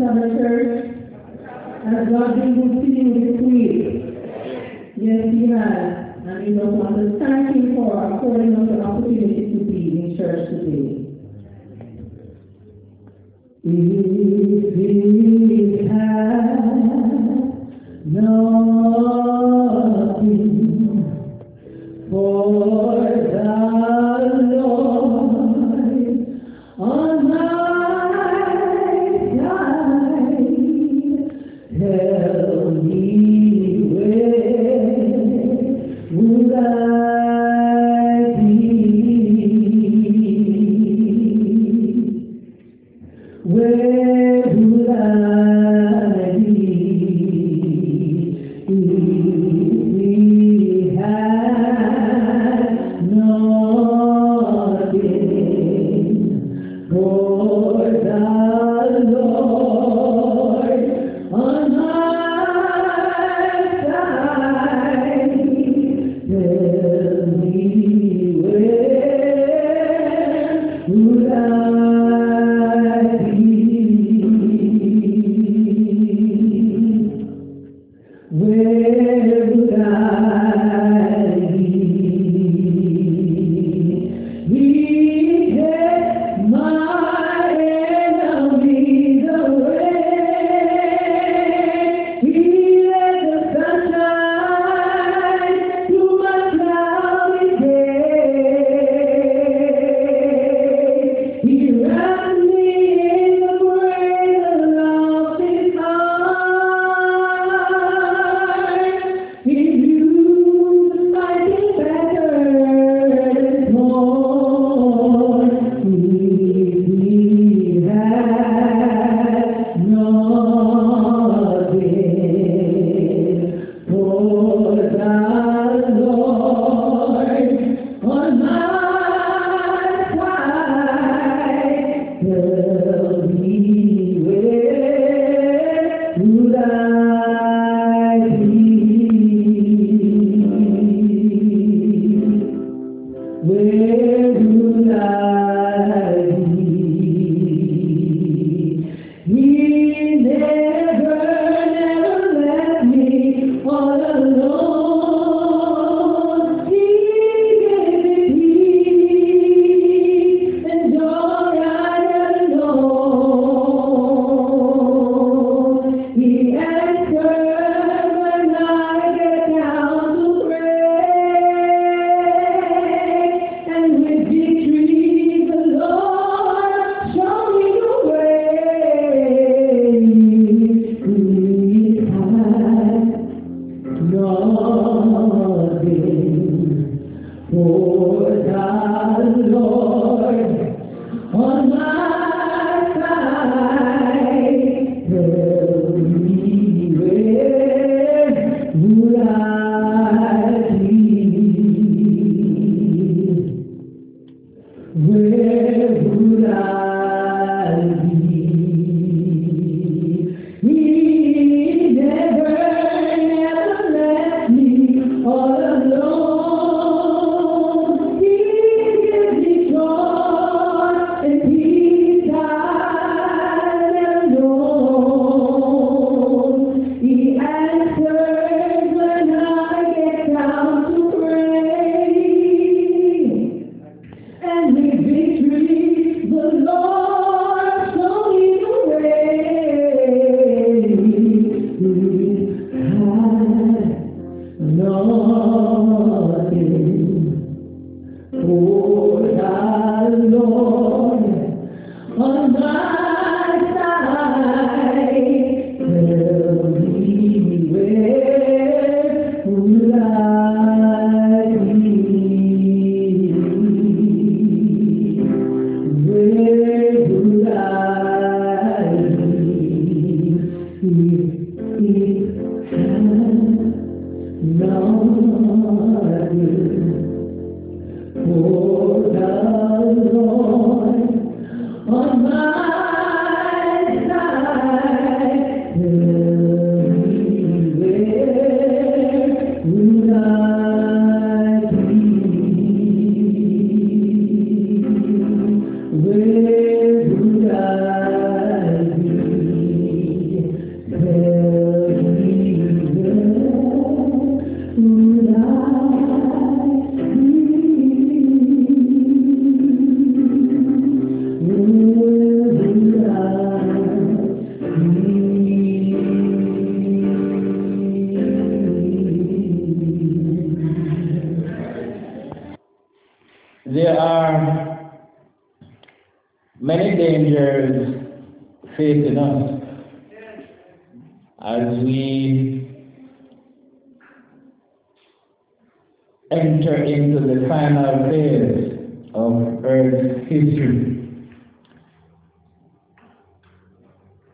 Sabbath Church has God been good to you this week? Yes, He has. And we also want to thank Him for affording us an opportunity to be in church today.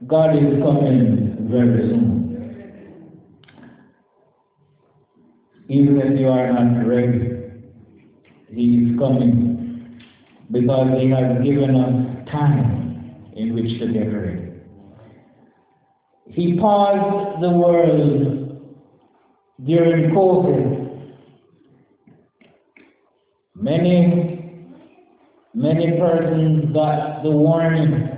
God is coming very soon. Even if you are not ready, He is coming because He has given us time in which to get ready. He paused the world during COVID. Many, many persons got the warning.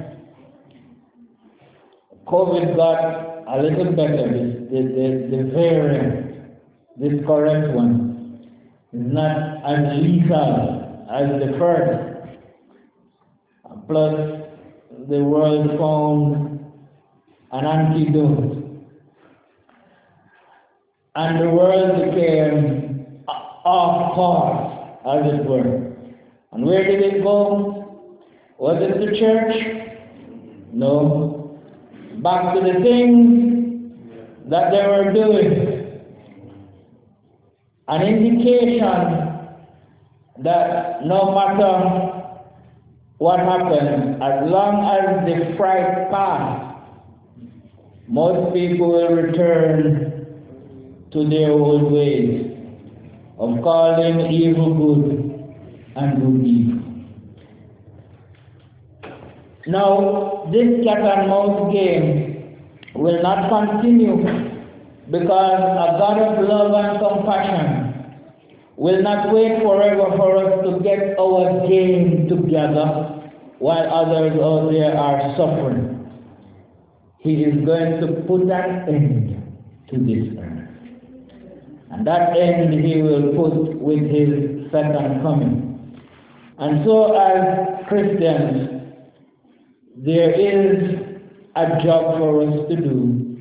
COVID got a little better, the, the, the variant, this current one, is not as lethal as the first. Plus, the world found an antidote. And the world became off course, as it were. And where did it go? Was it the church? No. Back to the things that they were doing. An indication that no matter what happens, as long as the fright passes, most people will return to their old ways of calling evil good and good evil. Now, this cat and mouse game will not continue because a God of love and compassion will not wait forever for us to get our game together while others out there are suffering. He is going to put an end to this earth. And that end he will put with his second coming. And so as Christians, there is a job for us to do.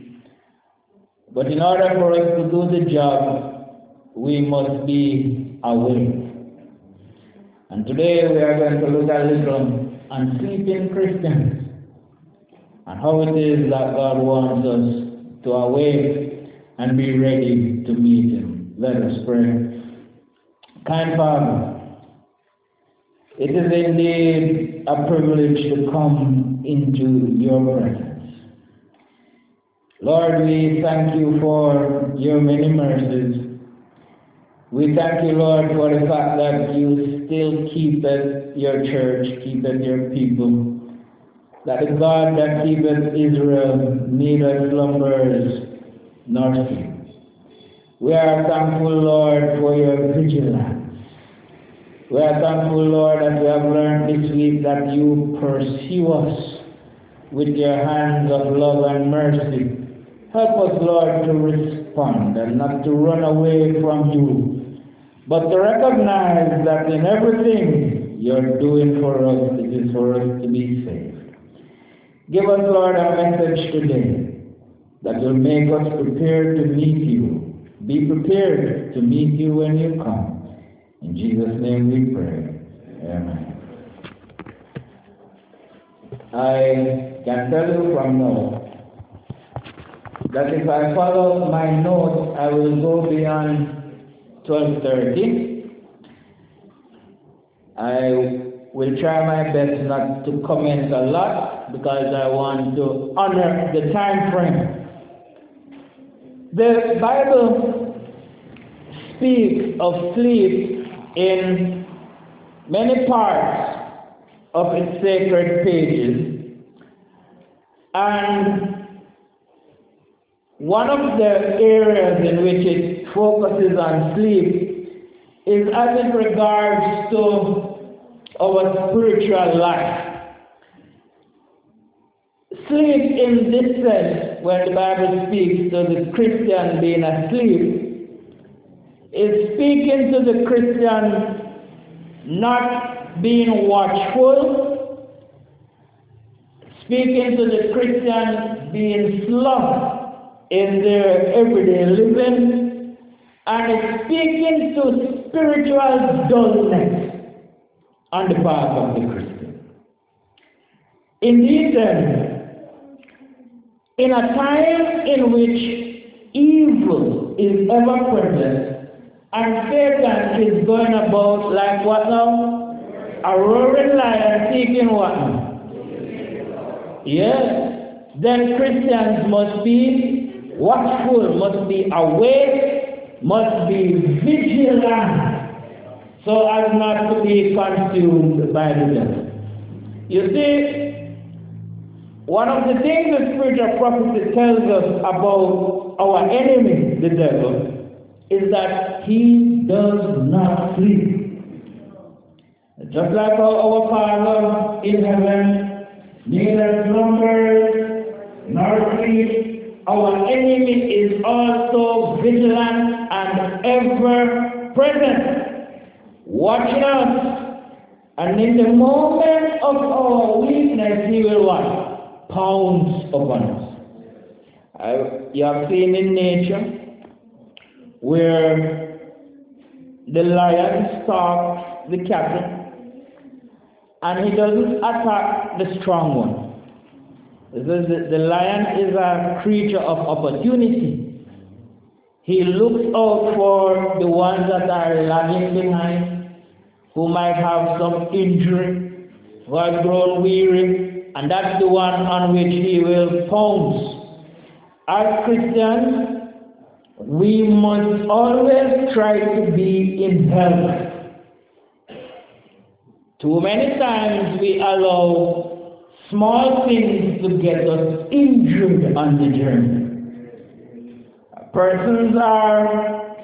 But in order for us to do the job, we must be awake. And today we are going to look a little on sleeping Christians and how it is that God wants us to awake and be ready to meet Him. Let us pray. Kind Father, it is indeed a privilege to come into your presence. Lord, we thank you for your many mercies. We thank you, Lord, for the fact that you still keep it your church, keep it your people that the God that keepeth Israel neither slumbers nor sleeps. We are thankful, Lord, for your vigilance. We are thankful, Lord, that we have learned this week that you pursue us with your hands of love and mercy. Help us, Lord, to respond and not to run away from you, but to recognize that in everything you're doing for us, it is for us to be saved. Give us, Lord, a message today that will make us prepared to meet you. Be prepared to meet you when you come. In Jesus' name we pray. Amen. I can tell you from now that if I follow my notes, I will go beyond 1230. I will try my best not to comment a lot because I want to honor the time frame. The Bible speaks of sleep in many parts of its sacred pages. And one of the areas in which it focuses on sleep is as it regards to our spiritual life. Sleep in this sense, when the Bible speaks to the Christian being asleep, is speaking to the Christian not being watchful, speaking to the Christian being slow in their everyday living, and speaking to spiritual dullness on the part of the Christian. Indeed, then, in a time in which evil is ever present and Satan is going about like what now? A roaring lion seeking what Yes. Then Christians must be watchful, must be awake, must be vigilant, so as not to be consumed by the devil. You see, one of the things the spiritual prophecy tells us about our enemy, the devil, is that he does not sleep. Just like our Father in heaven neither slumbers nor sleeps. Our enemy is also vigilant and ever present, watching us. And in the moment of our weakness, he will what? Pounce upon us. I, you have seen in nature where the lion stalks the cattle and he doesn't attack the strong one. The, the lion is a creature of opportunity. He looks out for the ones that are lagging behind, who might have some injury, who have grown weary, and that's the one on which he will pounce. As Christians, we must always try to be in health too many times we allow small things to get us injured on the journey. Persons are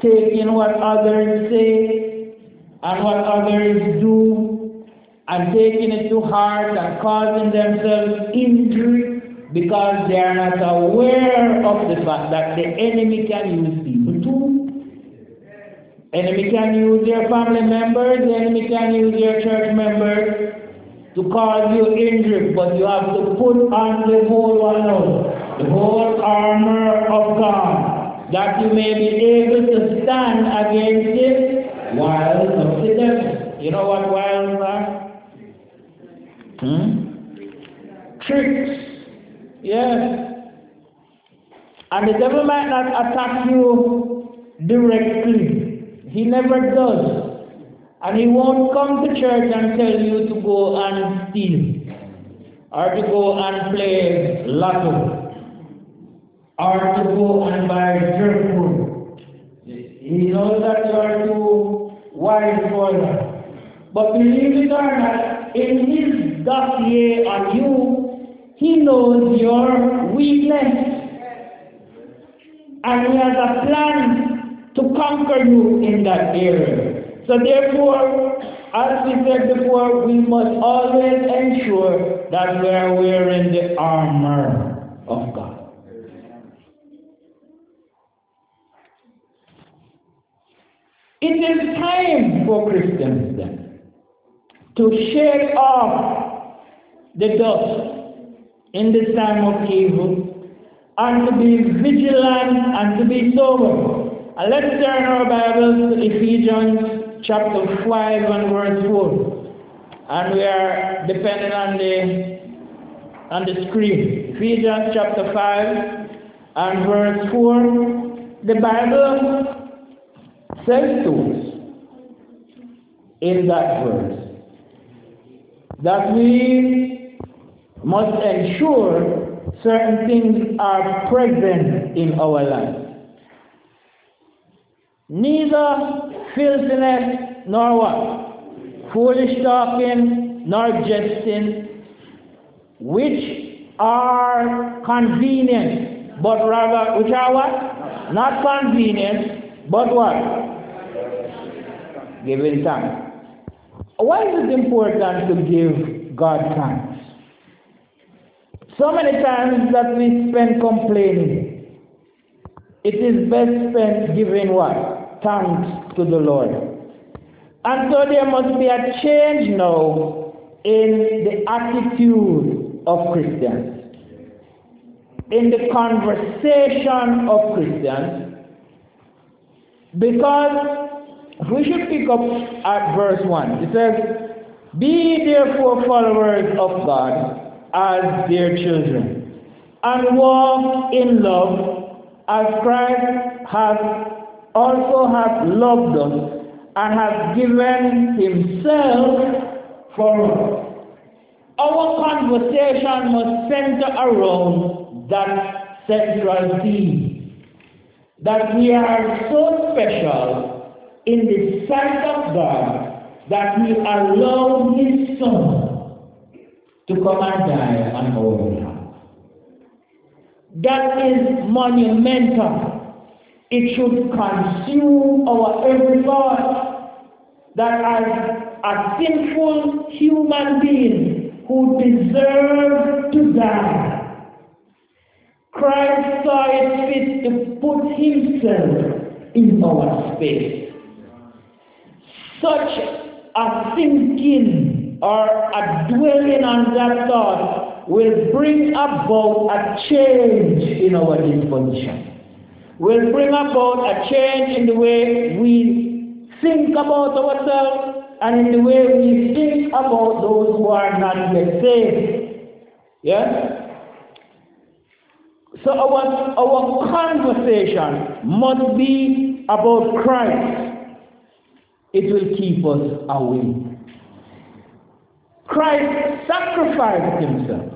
taking what others say and what others do and taking it to heart and causing themselves injury because they are not aware of the fact that the enemy can use people too. Enemy can use your family members, the enemy can use your church members to cause you injury, but you have to put on the whole one the whole armor of God, that you may be able to stand against it wiles of the devil. You know what wiles are? Hmm? Tricks. Yes. And the devil might not attack you directly he never does. And he won't come to church and tell you to go and steal, or to go and play lotto, or to go and buy jerk food. He knows that you are too wise for that. But believe it or not, in his dossier on you, he knows your weakness. And he has a plan to conquer you in that area. So therefore, as we said before, we must always ensure that we are wearing the armor of God. It is time for Christians then to shake off the dust in this time of evil and to be vigilant and to be sober and let's turn our Bibles to Ephesians chapter 5 and verse 4. And we are depending on the on the screen. Ephesians chapter 5 and verse 4. The Bible says to us in that verse that we must ensure certain things are present in our life neither filthiness nor what? Foolish talking nor jesting, which are convenient, but rather, which are what? Not convenient, but what? Giving time. Why is it important to give God thanks? So many times that we spend complaining it is best spent giving what? Thanks to the Lord. And so there must be a change now in the attitude of Christians, in the conversation of Christians, because we should pick up at verse 1. It says, Be therefore followers of God as dear children, and walk in love as Christ has also has loved us and has given himself for us. Our conversation must center around that central theme that we are so special in the sight of God that He allowed His Son to come and die on our behalf. That is monumental. It should consume our every thought that as a sinful human being who deserves to die, Christ saw it fit to put himself in our space. Such a thinking or a dwelling on that thought will bring about a change in our disposition. Will bring about a change in the way we think about ourselves and in the way we think about those who are not yet saved. Yes? So our, our conversation must be about Christ. It will keep us awake. Christ sacrificed himself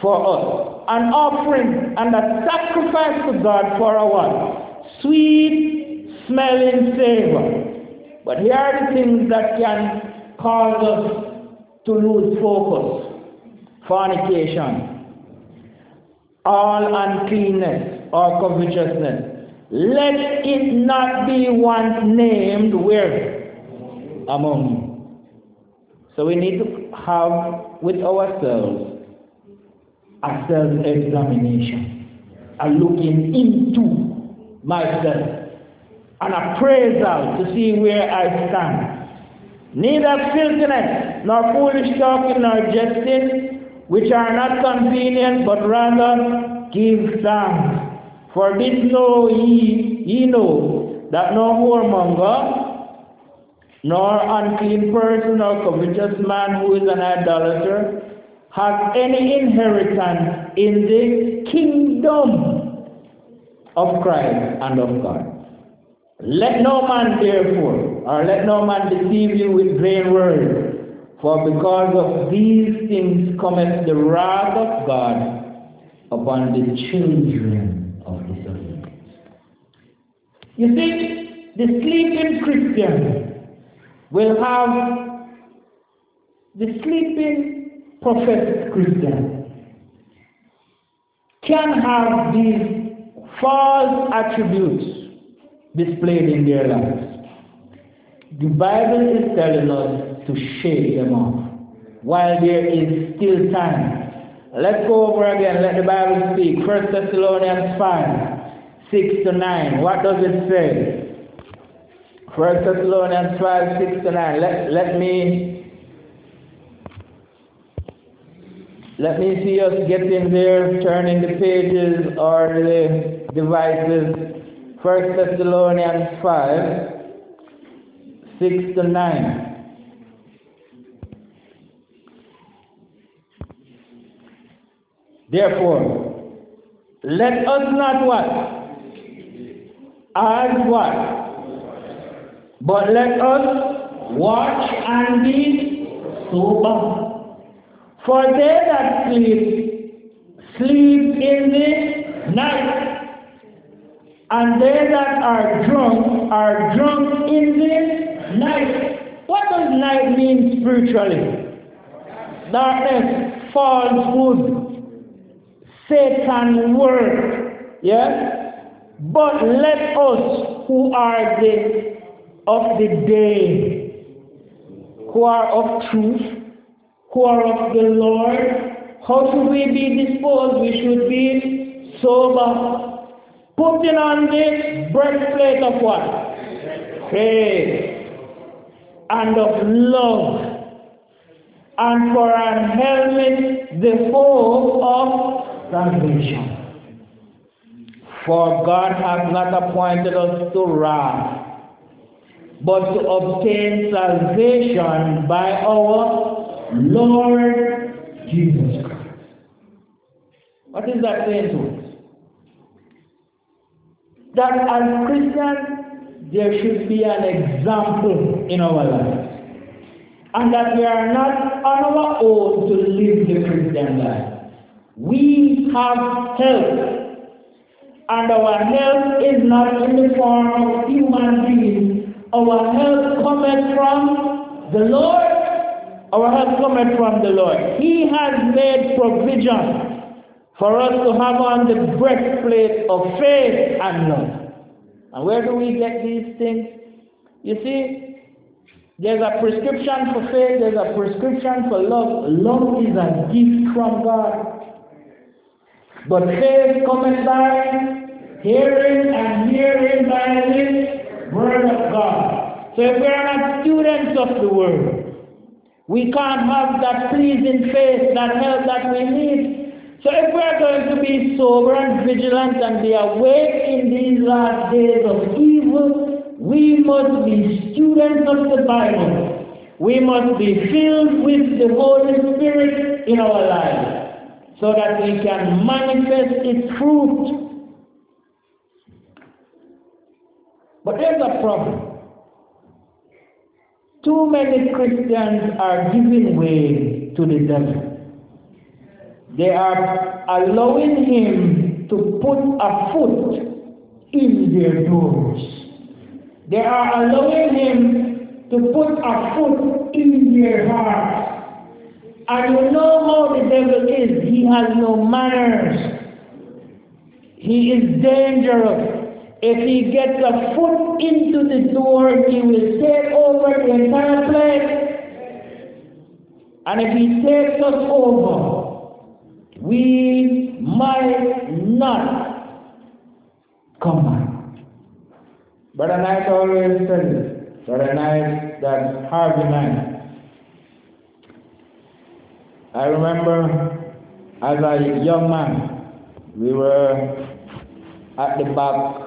for us, an offering and a sacrifice to God for our sweet smelling savor. But here are the things that can cause us to lose focus. Fornication, all uncleanness or covetousness. Let it not be once named where? Among you. So we need to have with ourselves a self-examination, a looking into myself, an appraisal to see where I stand. Neither filthiness, nor foolish talking, nor jesting, which are not convenient, but rather give thanks. For this know ye, ye know, that no whoremonger, nor unclean person, nor covetous man who is an idolater, has any inheritance in the kingdom of Christ and of God. Let no man therefore, or let no man deceive you with vain words, for because of these things cometh the wrath of God upon the children of disobedience. You see, the sleeping Christian will have the sleeping professed Christian can have these false attributes displayed in their lives. The Bible is telling us to shake them off while there is still time. Let's go over again. Let the Bible speak. First Thessalonians 5, 6 to 9. What does it say? First Thessalonians 5, 6 to 9. Let, let me let me see us getting there, turning the pages or the devices. First Thessalonians 5, 6 to 9. Therefore, let us not what? As what? But let us watch and be sober. For they that sleep, sleep in the night. And they that are drunk, are drunk in the night. What does night mean spiritually? Darkness, falsehood, Satan work. Yes? But let us who are the of the day, who are of truth, who are of the Lord, how should we be disposed? We should be sober, putting on the breastplate of what? Faith and of love, and for an helmet the hope of salvation. For God has not appointed us to wrath, but to obtain salvation by our Lord Jesus Christ. What is that saying to us? That as Christians, there should be an example in our lives. And that we are not on our own to live the Christian life. We have help. And our help is not in the form of human beings. Our help cometh from the Lord. Our help cometh from the Lord. He has made provision for us to have on the breastplate of faith and love. And where do we get these things? You see, there's a prescription for faith, there's a prescription for love. Love is a gift from God. But faith cometh by hearing and hearing by the word of God. So if we are not students of the word, we can't have that pleasing faith, that help that we need so if we are going to be sober and vigilant and be awake in these last days of evil, we must be students of the Bible. We must be filled with the Holy Spirit in our lives so that we can manifest its fruit. But there's a problem. Too many Christians are giving way to the devil. They are allowing him to put a foot in their doors. They are allowing him to put a foot in their hearts. And you know how the devil is. He has no manners. He is dangerous. If he gets a foot into the door, he will take over the entire place. And if he takes us over, we might not come back. But a Knight always says it. a Knight, that Harvey Knight. I remember as a young man, we were at the back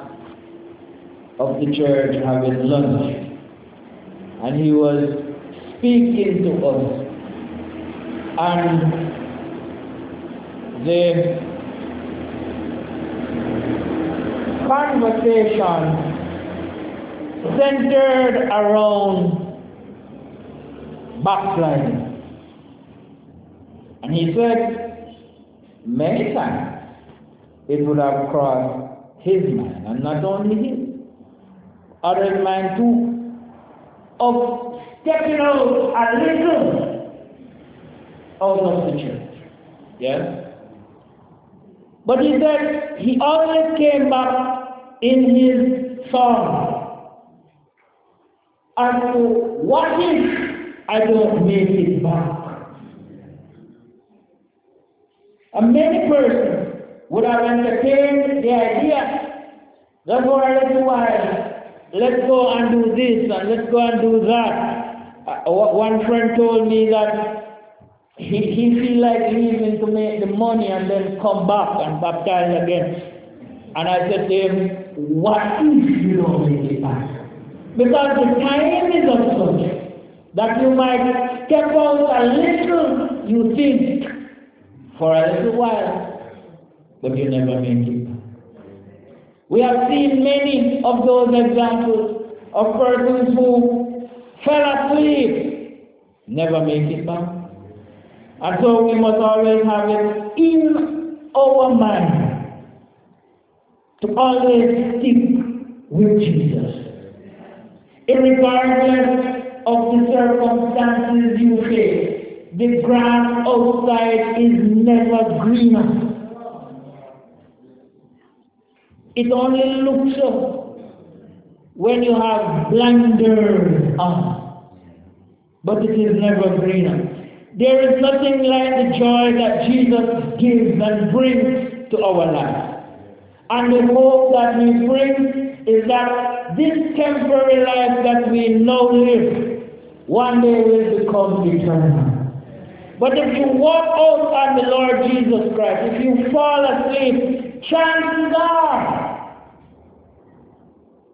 of the church having lunch, and he was speaking to us. And the conversation centered around backsliding. And he said, many times it would have crossed his mind, and not only his, others' mind too, of stepping out a little out of the church. Yes? But he said he always came back in his song as to what if I don't make it back? And many persons would have entertained the idea, go a little while, let's go and do this and let's go and do that. Uh, one friend told me that he, he feel like leaving to make the money and then come back and baptize again. And I said to him, what if you don't make it back? Because the time is of such that you might step out a little, you think, for a little while, but you never make it. We have seen many of those examples of persons who fell asleep, never make it back. And so we must always have it in our mind to always stick with Jesus. Regardless of the circumstances you face, the grass outside is never greener. It only looks up when you have blinders on, but it is never greener. There is nothing like the joy that Jesus gives and brings to our life. And the hope that He brings is that this temporary life that we now live, one day will become eternal. But if you walk out on the Lord Jesus Christ, if you fall asleep, chances are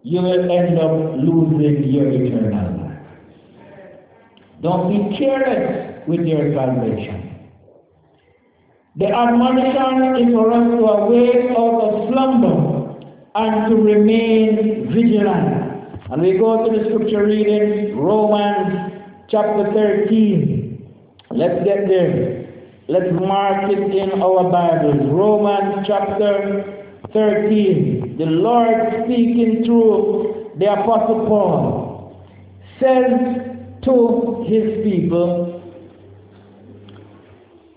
you will end up losing your eternal life. Don't be careless with your salvation. The admonition is for us to awake out of slumber and to remain vigilant. And we go to the scripture reading, Romans chapter 13. Let's get there. Let's mark it in our Bibles. Romans chapter 13. The Lord speaking through the Apostle Paul says to his people,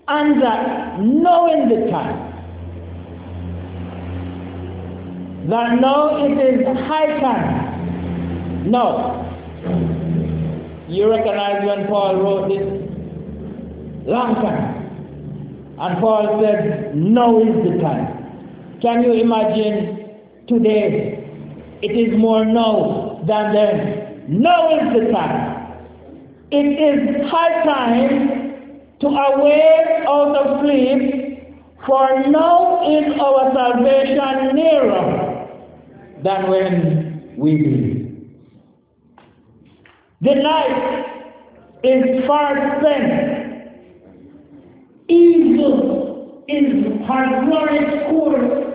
and that knowing the time, that now it is high time. No. You recognize when Paul wrote this? Long time. And Paul said, now is the time. Can you imagine today? It is more now than then. Now is the time. It is high time to awake out of sleep, for now is our salvation nearer than when we believe. The night is far spent. Evil is run its course.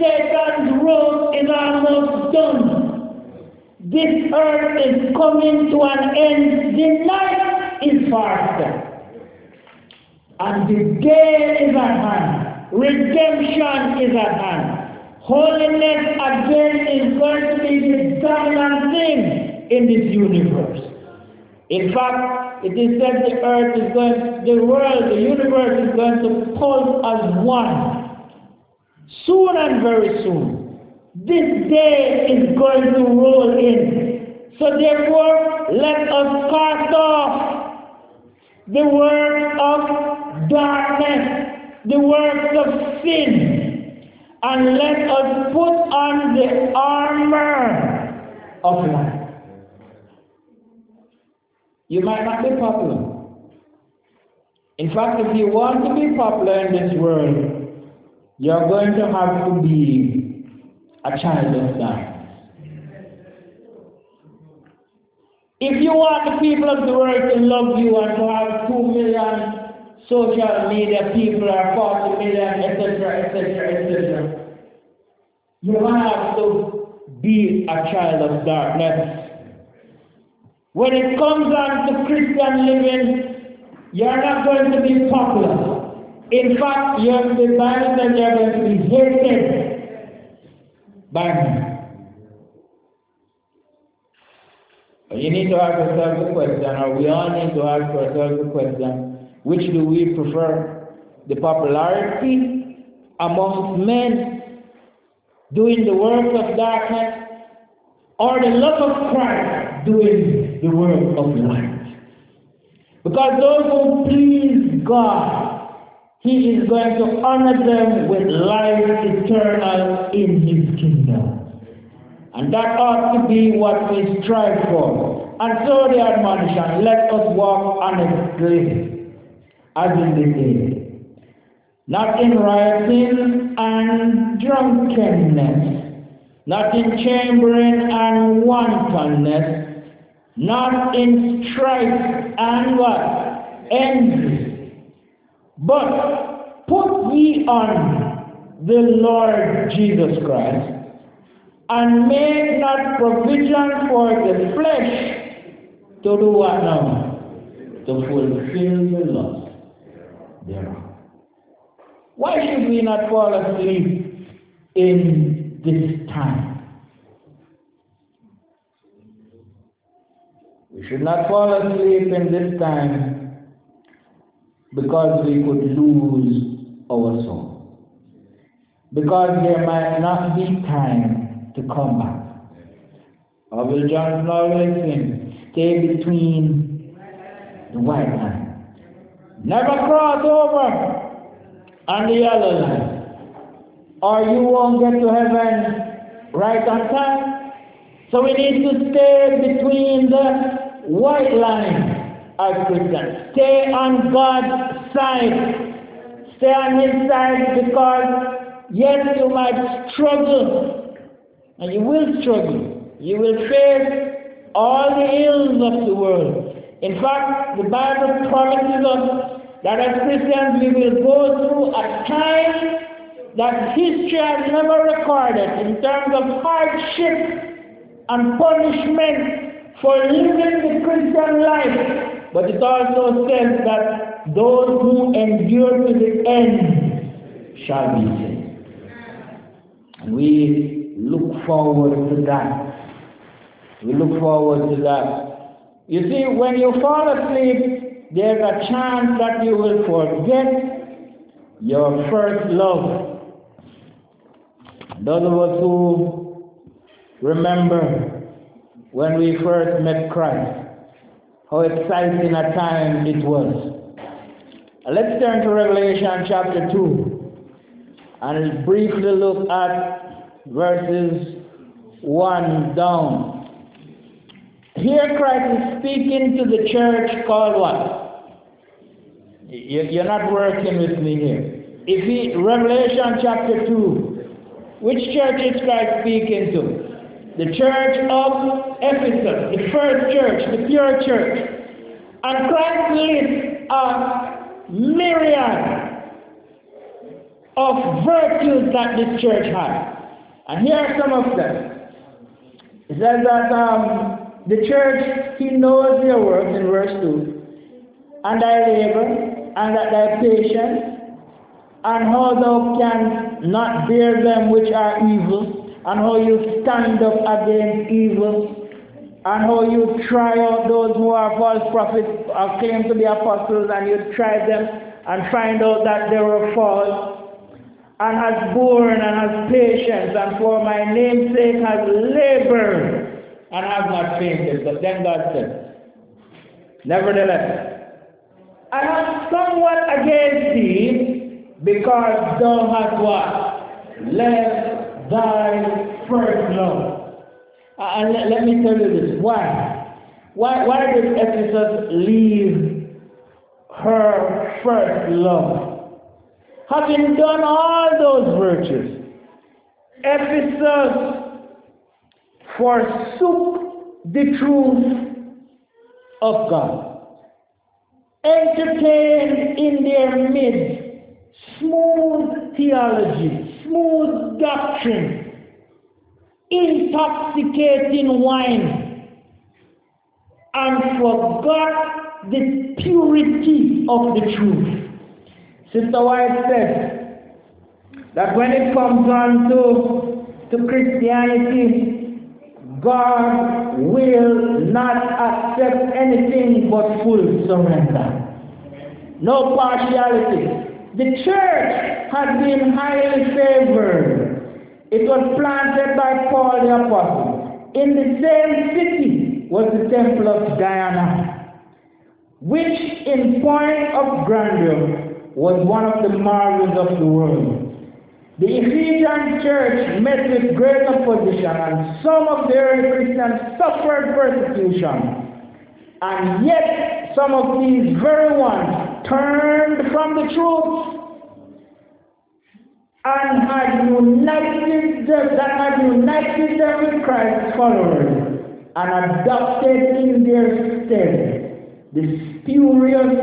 Satan's road is almost done. This earth is coming to an end. The night is far spent. And the day is at hand. Redemption is at hand. Holiness again is going to be the dominant thing in this universe. In fact, it is said the earth is going, the world, the universe is going to pulse as one. Soon and very soon. This day is going to roll in. So therefore, let us cast off the works of darkness, the works of sin, and let us put on the armor of light. You might not be popular. In fact, if you want to be popular in this world, you're going to have to be a child of darkness. If you want the people of the world to love you and to have two million social media people are 40 million, etc., etc., etc. You have to be a child of darkness. When it comes on to Christian living, you're not going to be popular. In fact, you're, the Bible says you're going to be hated by me. You need to ask yourself the question, or we all need to ask ourselves the question which do we prefer? The popularity amongst men doing the work of darkness or the love of Christ doing the work of light? Because those who please God, He is going to honor them with life eternal in His kingdom. And that ought to be what we strive for. And so the admonition, let us walk honestly as in the day, not in rioting and drunkenness, not in chambering and wantonness, not in strife and what? Envy. But put ye on the Lord Jesus Christ, and make not provision for the flesh to do what now? To fulfill the lust thereof. Why should we not fall asleep in this time? We should not fall asleep in this time because we could lose our soul. Because there might not be time to come back. Or will John always sing, stay between the white line Never cross over on the yellow line, or you won't get to heaven right on time. So we need to stay between the white line as Christians. Stay on God's side. Stay on His side because, yes, you might struggle And you will struggle. You will face all the ills of the world. In fact, the Bible promises us that as Christians we will go through a time that history has never recorded in terms of hardship and punishment for living the Christian life. But it also says that those who endure to the end shall be saved. And we look forward to that. We look forward to that. You see, when you fall asleep, there's a chance that you will forget your first love. Those of us who remember when we first met Christ, how exciting a time it was. Let's turn to Revelation chapter 2 and briefly look at verses 1 down. Here Christ is speaking to the church called what? You're not working with me here. If he, Revelation chapter 2, which church is Christ speaking to? The church of Ephesus, the first church, the pure church. And Christ lists a myriad of virtues that this church has. And here are some of them. It says that um, the church, he knows their works in verse 2, and thy labor, and that thy patience, and how thou canst not bear them which are evil, and how you stand up against evil, and how you try out those who are false prophets or claim to be apostles, and you try them and find out that they were false, and has borne and has patience, and for my name's sake has labored and has not fainted. But then God said, Nevertheless, I have somewhat against thee because thou hast what? Left thy first love. Uh, and let, let, me tell you this. Why? Why, why did Ephesus leave her first love? Having done all those virtues, Ephesus forsook the truth of God, entertained in their midst smooth theology, smooth doctrine, intoxicating wine, and forgot the purity of the truth. Sister White said that when it comes on to, to Christianity, God will not accept anything but full surrender. No partiality. The church had been highly favored. It was planted by Paul the Apostle. In the same city was the temple of Diana, which in point of grandeur was one of the marvels of the world. The Ephesian church met with great opposition and some of the early Christians suffered persecution. And yet some of these very ones turned from the truth and had united them, that had united them with Christ's followers and adopted in their stead the spurious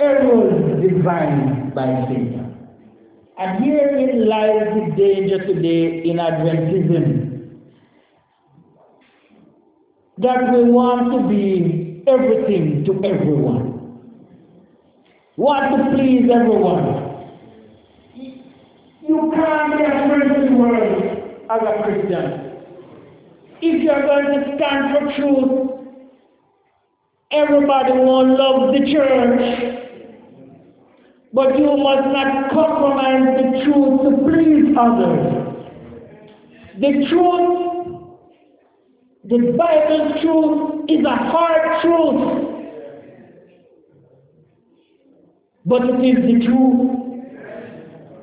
errors designed by Satan. And herein lies the danger today in Adventism. That we want to be everything to everyone want to please everyone. You can't be a friend to the world as a Christian. If you're going to stand for truth, everybody won't love the church. But you must not compromise the truth to please others. The truth, the Bible's truth, is a hard truth. But it is the truth.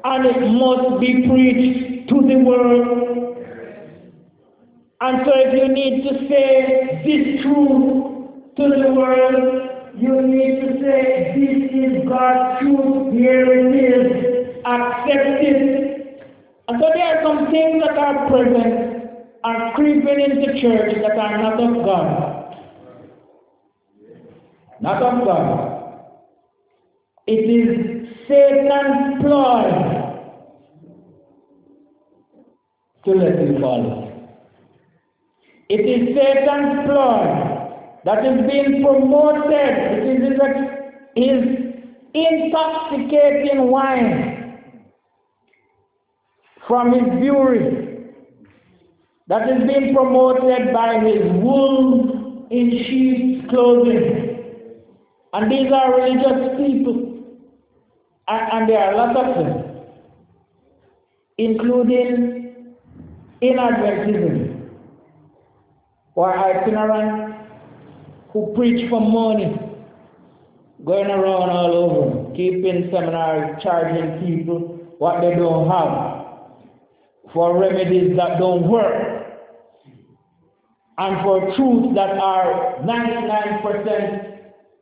And it must be preached to the world. And so if you need to say this truth to the world, you need to say this is God's truth, here it is, accept it. And so there are some things that are present and creeping into church that are not of God. Not of God. It is Satan's ploy to let you fall. It is Satan's ploy that is being promoted. It is his his intoxicating wine from his brewery that is being promoted by his wolves in sheep's clothing. And these are religious people. And, and there are lots of them, including in Adventism or itinerant who preach for money, going around all over, keeping seminars, charging people what they don't have, for remedies that don't work, and for truths that are 99%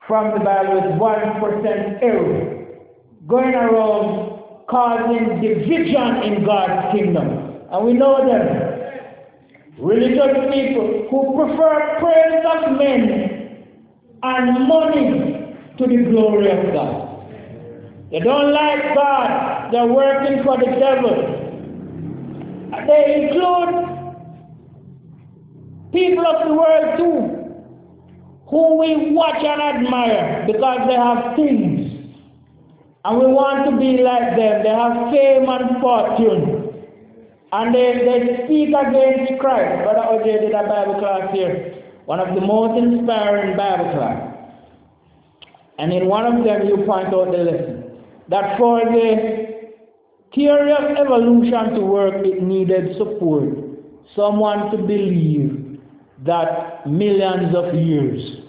from the Bible with 1% error, going around causing division in God's kingdom. And we know them religious people who prefer praise of men and money to the glory of God. They don't like God, they're working for the devil. They include people of the world too, who we watch and admire because they have things. And we want to be like them. They have fame and fortune. And they, they speak against Christ. Brother OJ did a Bible class here. One of the most inspiring Bible class. And in one of them you point out the lesson. That for the theory of evolution to work, it needed support. Someone to believe that millions of years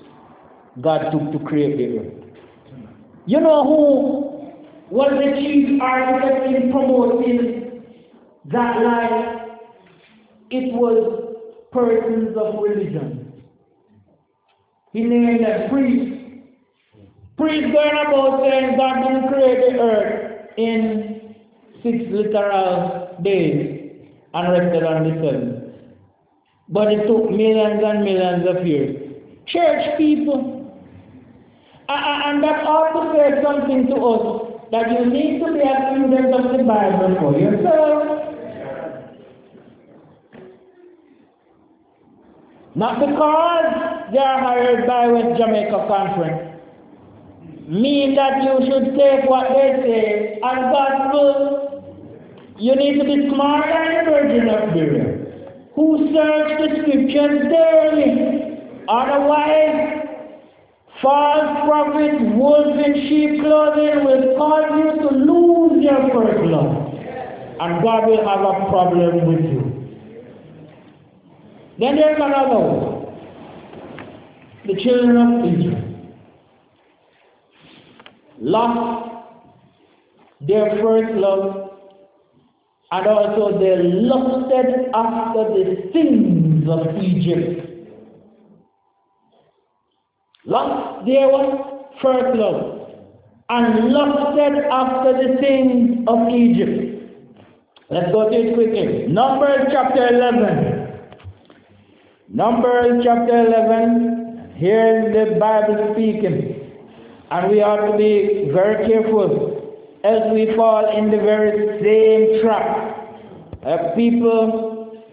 God took to create the earth. You know who was the chief architect in promoting that like it was persons of religion. He named them priests. Priests going about saying God didn't create the earth in six literal days and rested on the seventh. But it took millions and millions of years. Church people. And that ought to say something to us that you need to be a student of the Bible for yourself. Not because they are hired by West Jamaica Conference. Mean that you should take what they say as gospel. You need to be smart and a virgin of Berea, who search the scriptures daily. Otherwise, false prophets, wolves in sheep clothing will cause you to lose your first love. And God will have a problem with you. Then there's another one. The children of Israel lost their first love and also they lusted after the things of Egypt. Lost their first love and lusted after the things of Egypt. Let's go to it quickly. Numbers chapter 11. Numbers chapter 11, here is the Bible speaking. And we ought to be very careful as we fall in the very same trap. Uh, people,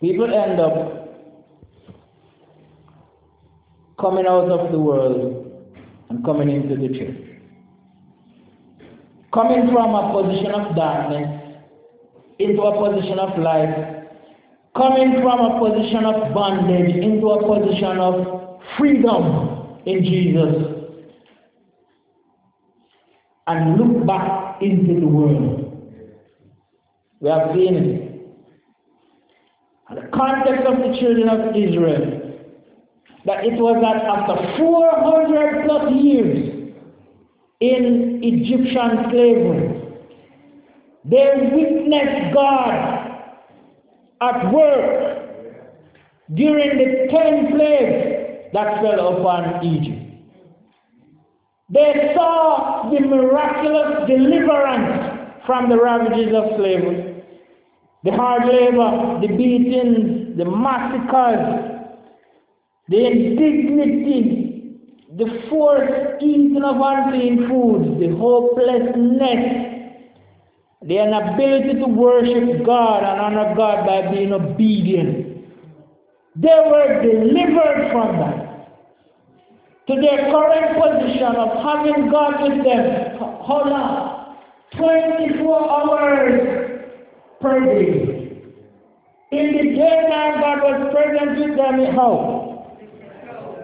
people end up coming out of the world and coming into the church. Coming from a position of darkness into a position of life, coming from a position of bondage into a position of freedom in Jesus, and look back into the world. We have seen it. And the context of the children of Israel, that it was that after 400 plus years in Egyptian slavery, they witnessed God at work during the ten plagues that fell upon Egypt. They saw the miraculous deliverance from the ravages of slavery. The hard labor, the beatings, the massacres, the indignity, the forced eating of unclean foods, the hopelessness the inability to worship God and honor God by being obedient. They were delivered from that to their current position of having God with them. Hold on. 24 hours per day. In the daytime, God was present with them in how?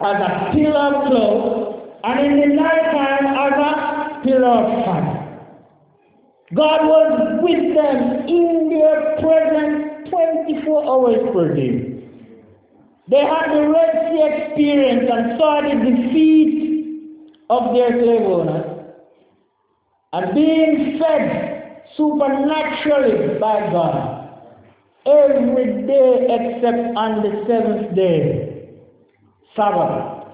As a pillar of cloud, and in the nighttime as a pillar of fire. God was with them in their presence 24 hours per day. They had the Red Sea experience and saw the defeat of their slave owners and being fed supernaturally by God every day except on the seventh day, Sabbath.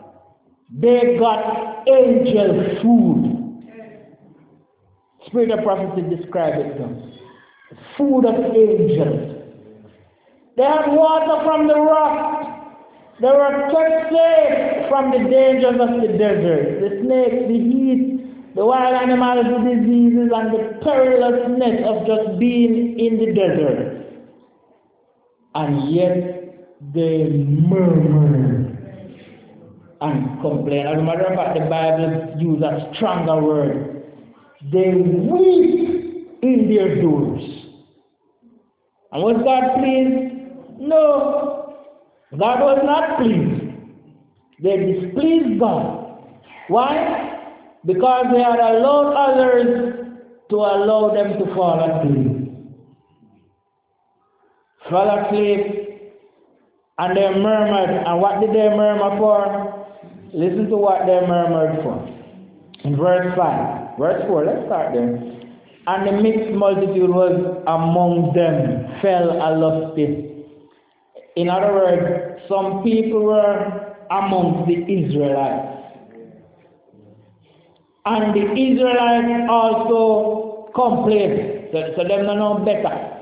They got angel food Spirit of prophecy described it them. Food of angels. They had water from the rock. They were kept safe from the dangers of the desert, the snakes, the heat, the wild animals, the diseases, and the perilousness of just being in the desert. And yet they murmured and complain. As a matter of fact, the Bible uses a stronger word they weep in their doors. And was God pleased? No. God was not pleased. They displeased God. Why? Because they had allowed others to allow them to fall asleep. Fall asleep and they murmured. And what did they murmur for? Listen to what they murmured for. In verse 5. Verse 4, let's start there. And the mixed multitude was among them, fell a lusty. In other words, some people were amongst the Israelites. And the Israelites also complained. So, so them know better.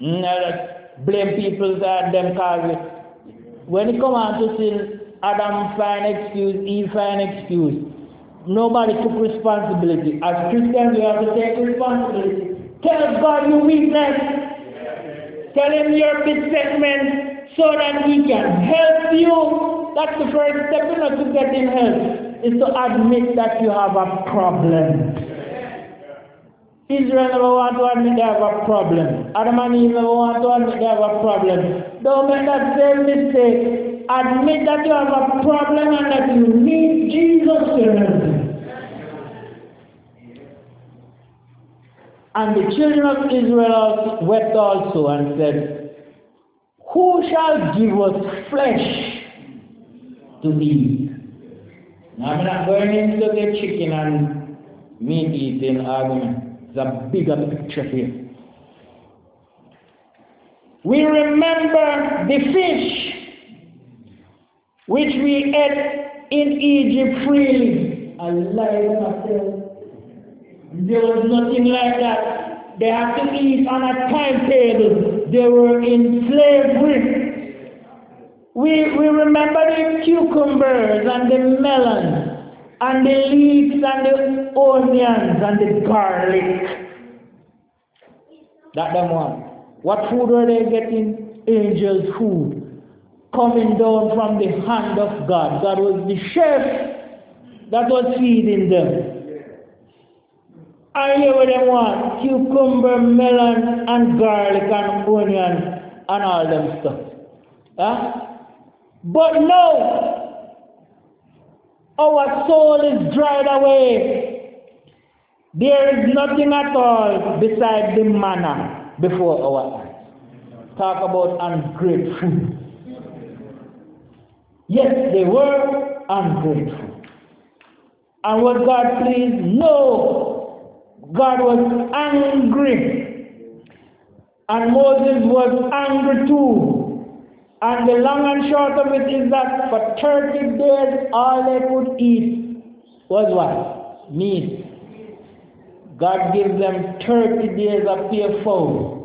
Mm, blame people that them cause. When it come on to sin, Adam find excuse, Eve find excuse. Nobody took responsibility. As Christians, we have to take responsibility. Tell God your weakness. Tell him your besetment so that he can help you. That's the first step in order to getting help, is to admit that you have a problem. Israel never want to admit they have a problem. Adam and Eve never want to admit they have a problem. Don't make that same mistake. Admit that you have a problem and that you need Jesus to you. And the children of Israel wept also and said, Who shall give us flesh to eat? Now I'm not going into the chicken and meat eating argument. It's a bigger picture here. We remember the fish which we ate in Egypt freely. Alive there was nothing like that. They had to eat on a timetable. They were in slavery. We, we remember the cucumbers and the melons and the leeks and the onions and the garlic. That them one. What food were they getting? Angels' food. Coming down from the hand of God. God was the chef that was feeding them. I hear what they want. Cucumber, melon, and garlic, and onion, and all them stuff. Huh? But no, our soul is dried away. There is nothing at all beside the manna before our eyes. Talk about ungrateful. Yes, they were ungrateful. And was God pleased? No. God was angry. And Moses was angry too. And the long and short of it is that for 30 days all they could eat was what? Meat. God gives them 30 days of pure food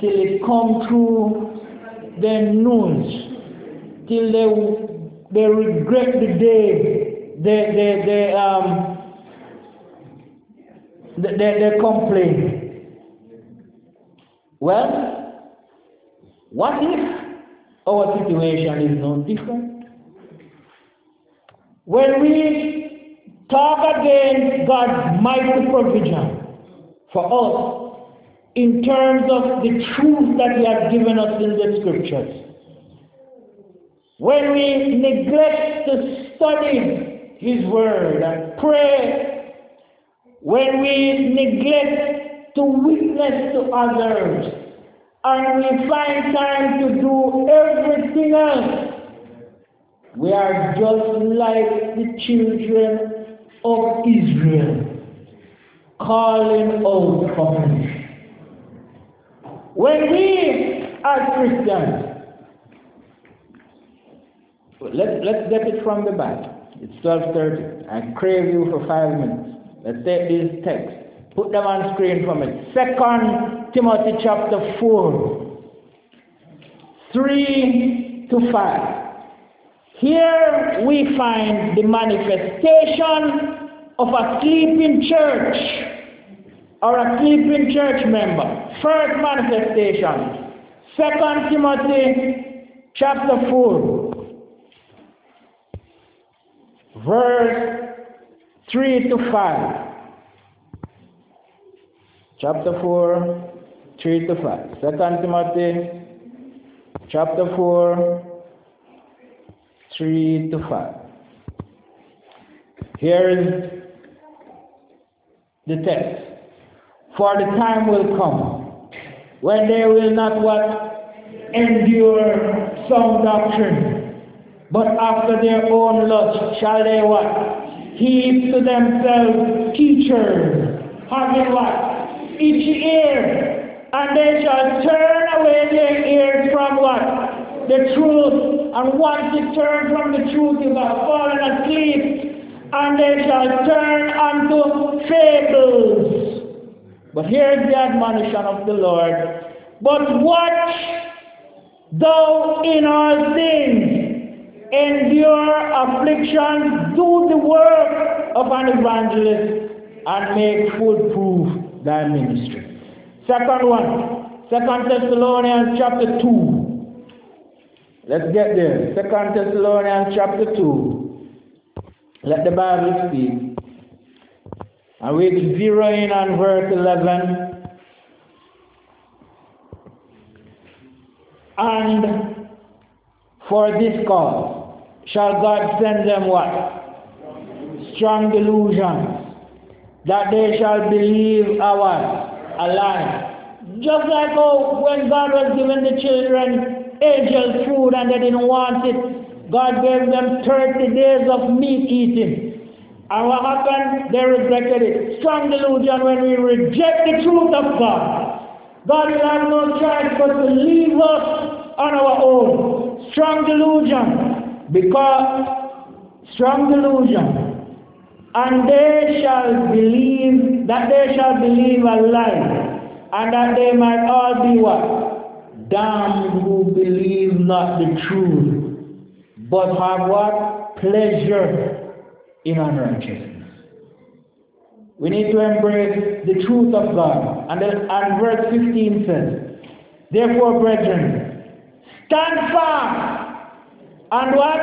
till it come through their noons, till they, they regret the day they, they, they, um, they, they, they complain. Well, what if our situation is no different? When we talk against God's mighty provision for us in terms of the truth that He has given us in the scriptures, when we neglect to study His word and pray, when we neglect to witness to others, and we find time to do everything else, we are just like the children of Israel calling out for. When we as Christians, let, let's get it from the back. It's 12.30. I crave you for five minutes. Let's take these texts. Put them on screen for me. Second Timothy chapter 4, 3 to 5. Here we find the manifestation of a sleeping church or a sleeping church member. First manifestation. Second Timothy chapter 4, verse 3 to 5. Chapter 4, 3 to 5. Second Timothy chapter 4, 3 to 5. Here is the text. For the time will come when they will not what? Endure sound doctrine, but after their own lust shall they what? Heap to themselves teachers, having what? Each ear, and they shall turn away their ears from what? The truth, and once they turn from the truth, you have fallen asleep, and they shall turn unto fables. But here's the admonition of the Lord. But watch thou in all things, endure afflictions, do the work of an evangelist, and make full proof thy ministry. Second one, Second Thessalonians chapter 2. Let's get there. Second Thessalonians chapter 2. Let the Bible speak. And we zero in on verse 11. And for this cause shall God send them what? Strong delusions, that they shall believe our lie. Just like how when God was giving the children angel food and they didn't want it, God gave them 30 days of meat eating. And what happened? They rejected it. Strong delusion when we reject the truth of God. God will have no choice but to leave us on our own. Strong delusion. Because strong delusion. And they shall believe, that they shall believe a lie. And that they might all be what? Damned who believe not the truth. But have what? Pleasure in unrighteousness. We need to embrace the truth of God. And, then, and verse 15 says, Therefore, brethren, stand fast and what?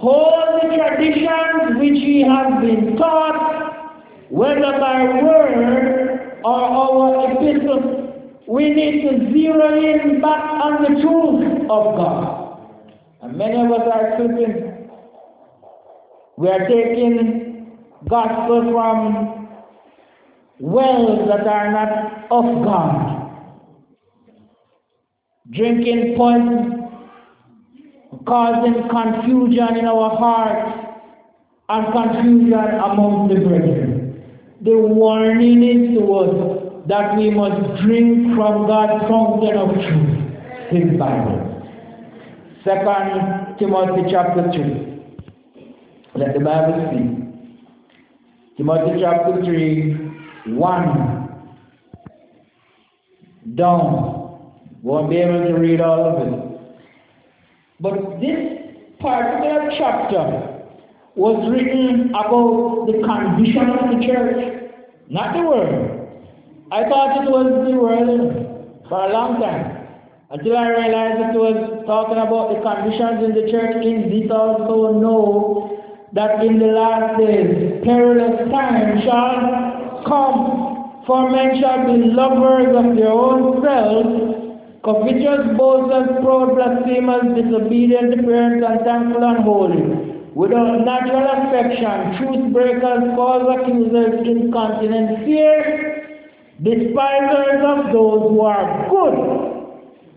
Hold the traditions which ye have been taught, whether by word or our epistle. We need to zero in back on the truth of God. And many of us are slipping. We are taking gospel from wells that are not of God. Drinking poison, causing confusion in our hearts and confusion among the brethren. The warning is to us that we must drink from God's fountain of truth, His Bible. Second Timothy chapter 3. Let the Bible speak. Timothy chapter 3, 1 down. Won't be able to read all of it. But this particular chapter was written about the condition of the church, not the world. I thought it was the world for a long time. Until I realized it was talking about the conditions in the church. In this also know that in the last days perilous times shall come, for men shall be lovers of their own selves, covetous, boasters, proud, blasphemers, disobedient parents, unthankful, unholy, without natural affection, truth breakers, false accusers, incontinent, fierce, despisers of those who are good,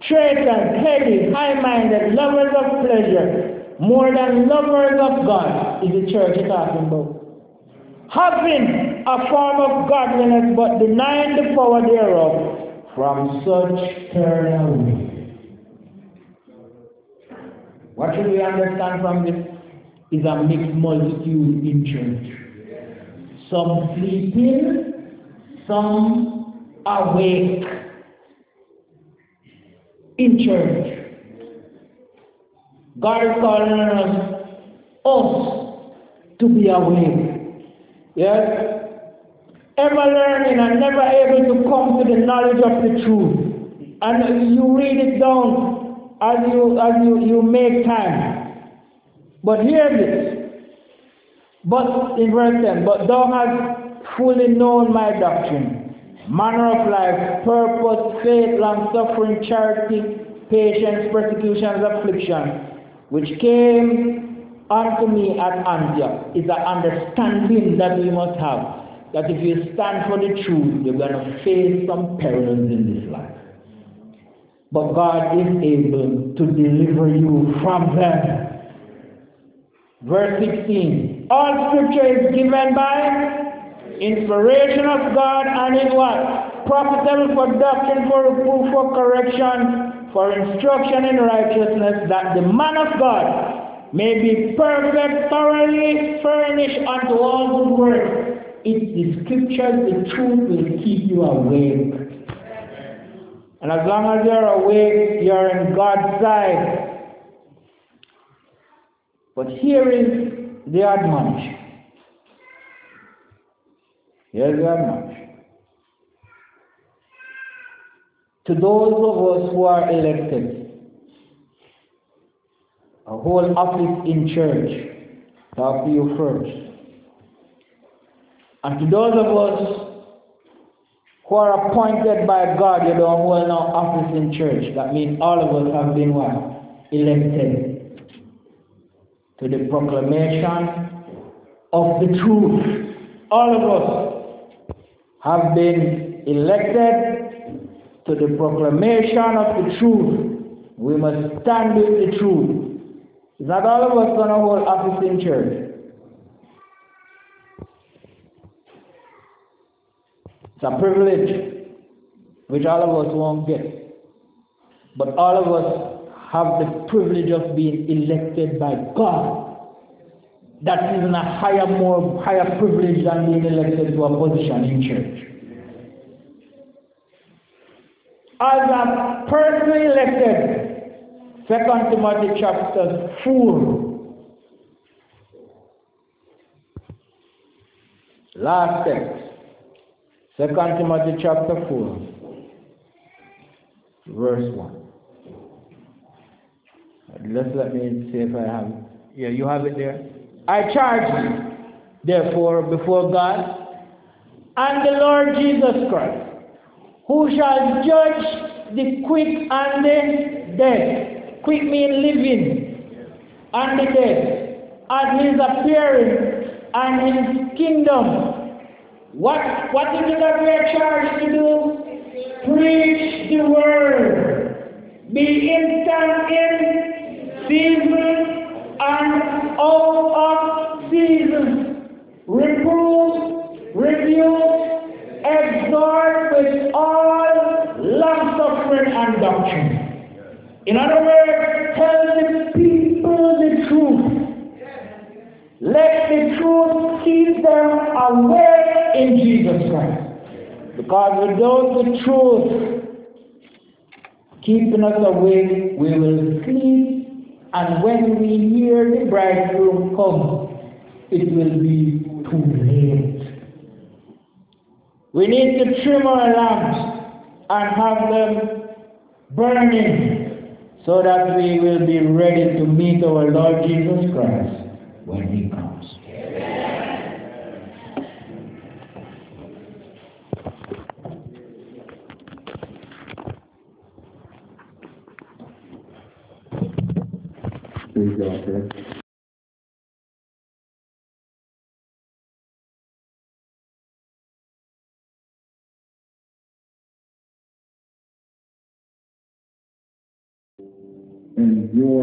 traitors, heady, high-minded, lovers of pleasure, more than lovers of God, is the church talking about. Having a form of godliness, but denying the power thereof, from such away. What should we understand from this? Is a mixed multitude in church. Some sleeping, some awake in church. God calling us to be awake. Yes? Ever learning and never able to come to the knowledge of the truth. And you read it down as you as you, you make time. But hear this. But in verse 10, but thou hast fully known my doctrine, manner of life, purpose, faith, long suffering, charity, patience, persecutions, affliction which came unto me at Antioch is an understanding that we must have that if you stand for the truth, you're going to face some perils in this life. But God is able to deliver you from them. Verse 16 All scripture is given by inspiration of God and in what? Profitable for doctrine, for reproof, for correction, for instruction in righteousness, that the man of God may be perfect, thoroughly furnished unto all good works. It's the scriptures, the truth will keep you awake. And as long as you're awake, you're in God's side. But here is the admonition. Here's the admonition. to those of us who are elected, a whole office in church, talk to you first. And to those of us who are appointed by God, you don't hold no office in church. That means all of us have been what? Elected to the proclamation of the truth. All of us have been elected to the proclamation of the truth. We must stand with the truth. Not all of us to hold office in church. It's a privilege which all of us won't get. But all of us have the privilege of being elected by God. That is a higher, more higher privilege than being elected to a position in church. as a person elected. Second Timothy chapter 4. Last text. Second Timothy chapter 4. Verse 1. Let's let me see if I have it. Yeah, you have it there. I charge you, therefore, before God and the Lord Jesus Christ who shall judge the quick and the dead. Quick mean living and the dead at his appearing and his kingdom. What, what is it that we are charged to do? Preach the word. Be instant in season and out of season. Reprove, rebuke, exhort with all long suffering and doctrine. In other words, tell the people the truth. keep them awake in Jesus Christ. Because without the truth keeping us awake, we will sleep, and when we hear the bridegroom come, it will be too late. We need to trim our lamps and have them burning so that we will be ready to meet our Lord Jesus Christ when he comes. And your